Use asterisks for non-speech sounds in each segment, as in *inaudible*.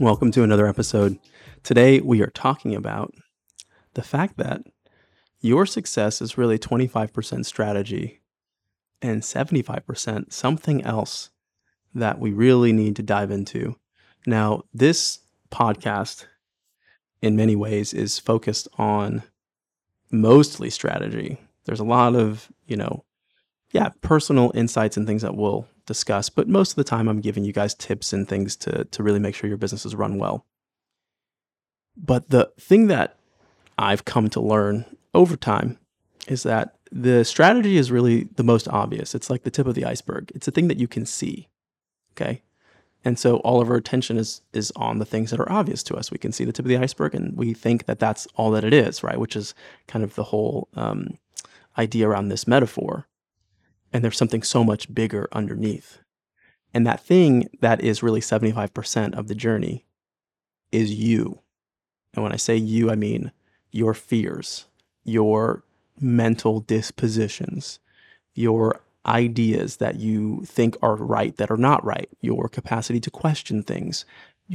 Welcome to another episode. Today, we are talking about the fact that your success is really 25% strategy and 75% something else that we really need to dive into. Now, this podcast, in many ways, is focused on mostly strategy. There's a lot of, you know, yeah, personal insights and things that we'll discuss, but most of the time I'm giving you guys tips and things to, to really make sure your businesses run well. But the thing that I've come to learn over time is that the strategy is really the most obvious. It's like the tip of the iceberg. It's a thing that you can see. Okay. And so all of our attention is is on the things that are obvious to us. We can see the tip of the iceberg, and we think that that's all that it is, right? Which is kind of the whole um, idea around this metaphor. And there's something so much bigger underneath. And that thing that is really 75% of the journey is you. And when I say you, I mean your fears, your mental dispositions, your ideas that you think are right that are not right, your capacity to question things,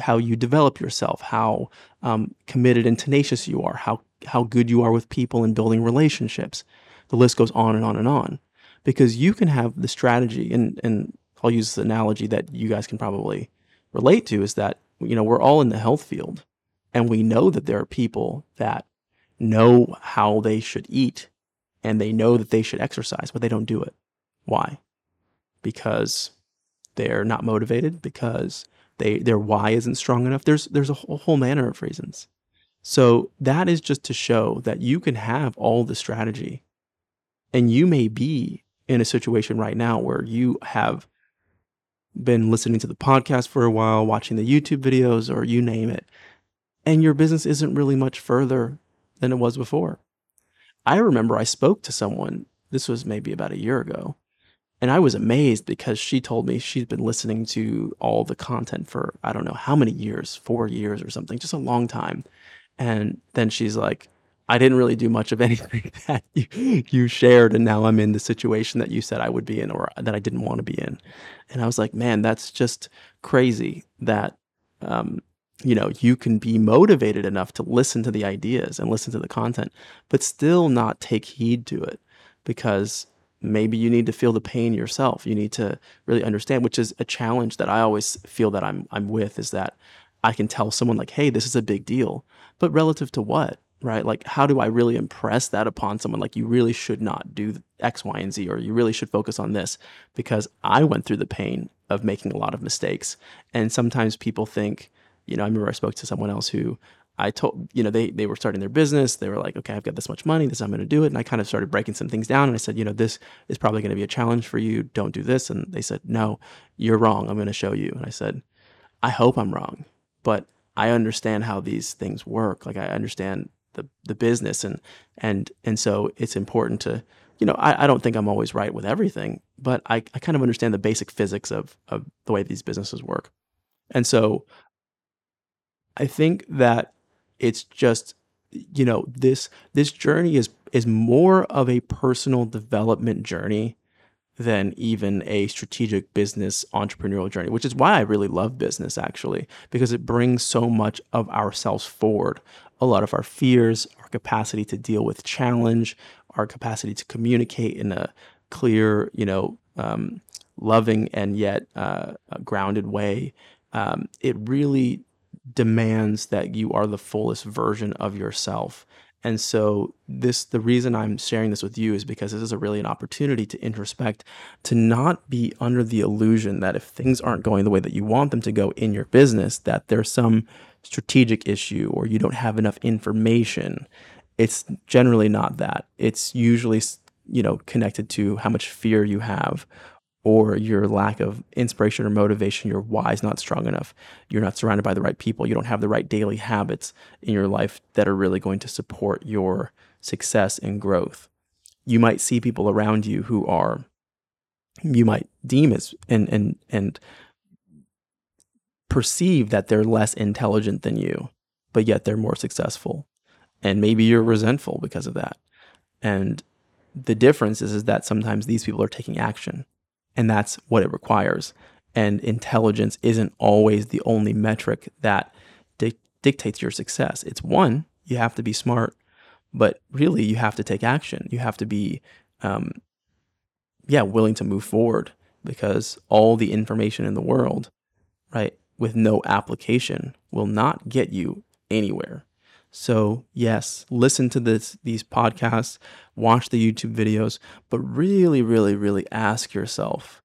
how you develop yourself, how um, committed and tenacious you are, how how good you are with people and building relationships. The list goes on and on and on, because you can have the strategy, and and I'll use the analogy that you guys can probably relate to is that you know we're all in the health field, and we know that there are people that know how they should eat and they know that they should exercise, but they don't do it. Why? Because they're not motivated, because they their why isn't strong enough. There's there's a whole, whole manner of reasons. So that is just to show that you can have all the strategy. And you may be in a situation right now where you have been listening to the podcast for a while, watching the YouTube videos, or you name it, and your business isn't really much further than it was before. I remember I spoke to someone, this was maybe about a year ago, and I was amazed because she told me she'd been listening to all the content for I don't know how many years, four years or something, just a long time. And then she's like, I didn't really do much of *laughs* anything that you, you shared. And now I'm in the situation that you said I would be in or that I didn't want to be in. And I was like, man, that's just crazy that um, you know, you can be motivated enough to listen to the ideas and listen to the content, but still not take heed to it because maybe you need to feel the pain yourself. You need to really understand, which is a challenge that I always feel that I'm I'm with is that I can tell someone like, "Hey, this is a big deal." But relative to what? Right? Like how do I really impress that upon someone like you really should not do X, Y, and Z or you really should focus on this because I went through the pain of making a lot of mistakes. And sometimes people think you know, I remember I spoke to someone else who I told, you know, they they were starting their business. They were like, okay, I've got this much money. This I'm going to do it. And I kind of started breaking some things down. And I said, you know, this is probably going to be a challenge for you. Don't do this. And they said, no, you're wrong. I'm going to show you. And I said, I hope I'm wrong, but I understand how these things work. Like I understand the the business and and and so it's important to you know I, I don't think I'm always right with everything, but I, I kind of understand the basic physics of of the way these businesses work. And so I think that it's just you know this this journey is is more of a personal development journey than even a strategic business entrepreneurial journey, which is why I really love business actually, because it brings so much of ourselves forward. A lot of our fears, our capacity to deal with challenge, our capacity to communicate in a clear, you know, um, loving and yet uh, grounded way. Um, it really demands that you are the fullest version of yourself. And so this the reason I'm sharing this with you is because this is a really an opportunity to introspect, to not be under the illusion that if things aren't going the way that you want them to go in your business, that there's some strategic issue or you don't have enough information. It's generally not that. It's usually you know connected to how much fear you have or your lack of inspiration or motivation, your why is not strong enough. You're not surrounded by the right people. You don't have the right daily habits in your life that are really going to support your success and growth. You might see people around you who are you might deem as and and and perceive that they're less intelligent than you, but yet they're more successful. And maybe you're resentful because of that. And the difference is, is that sometimes these people are taking action and that's what it requires. And intelligence isn't always the only metric that di- dictates your success. It's one, you have to be smart, but really you have to take action. You have to be, um, yeah, willing to move forward because all the information in the world, right, with no application will not get you anywhere. So, yes, listen to this these podcasts, watch the YouTube videos, but really really really ask yourself,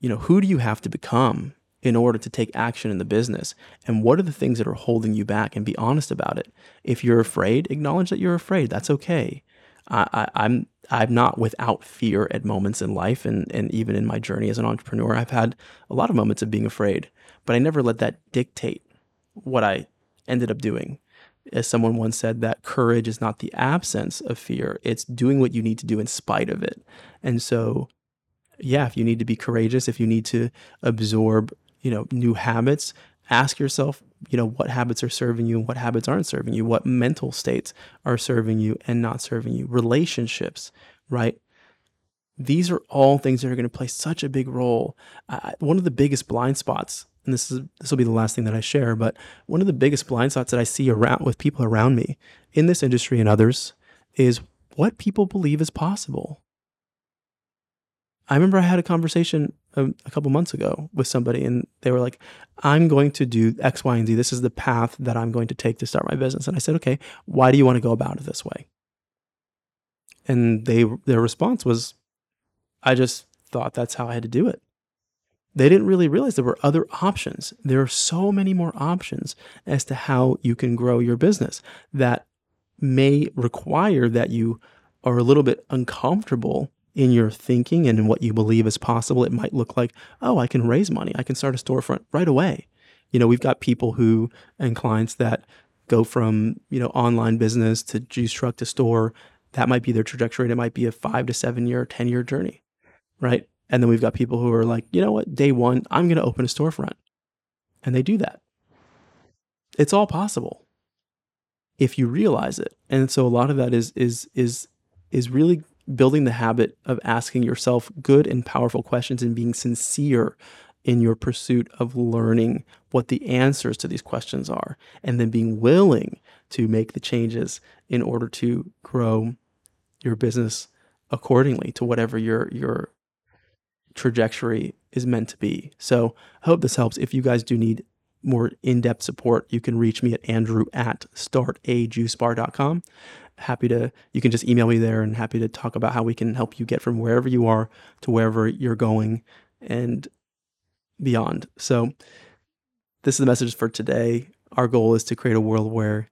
you know, who do you have to become in order to take action in the business? And what are the things that are holding you back and be honest about it. If you're afraid, acknowledge that you're afraid. That's okay. I, I, I'm I'm not without fear at moments in life and, and even in my journey as an entrepreneur. I've had a lot of moments of being afraid, but I never let that dictate what I ended up doing as someone once said, that courage is not the absence of fear, it's doing what you need to do in spite of it. And so, yeah, if you need to be courageous, if you need to absorb, you know, new habits, ask yourself, you know, what habits are serving you and what habits aren't serving you, what mental states are serving you and not serving you, relationships, right? These are all things that are going to play such a big role. Uh, one of the biggest blind spots and this is this will be the last thing that I share, but one of the biggest blind spots that I see around with people around me in this industry and others is what people believe is possible. I remember I had a conversation a, a couple months ago with somebody, and they were like, "I'm going to do X, Y, and Z. This is the path that I'm going to take to start my business." And I said, "Okay, why do you want to go about it this way?" And they their response was, "I just thought that's how I had to do it." they didn't really realize there were other options. There are so many more options as to how you can grow your business that may require that you are a little bit uncomfortable in your thinking and in what you believe is possible. It might look like, oh, I can raise money. I can start a storefront right away. You know, we've got people who and clients that go from, you know, online business to juice truck to store. That might be their trajectory. And it might be a five to seven year, 10 year journey, right? And then we've got people who are like, you know what, day one, I'm going to open a storefront. And they do that. It's all possible if you realize it. And so a lot of that is is is is really building the habit of asking yourself good and powerful questions and being sincere in your pursuit of learning what the answers to these questions are and then being willing to make the changes in order to grow your business accordingly to whatever your your trajectory is meant to be. So I hope this helps. If you guys do need more in-depth support, you can reach me at andrew at startajuicebar.com. Happy to, you can just email me there and happy to talk about how we can help you get from wherever you are to wherever you're going and beyond. So this is the message for today. Our goal is to create a world where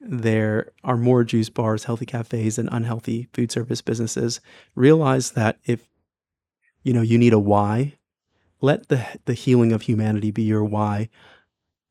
there are more juice bars, healthy cafes, and unhealthy food service businesses. Realize that if you know, you need a why. Let the the healing of humanity be your why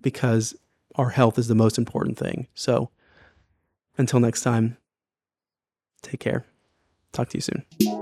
because our health is the most important thing. So until next time, take care. Talk to you soon.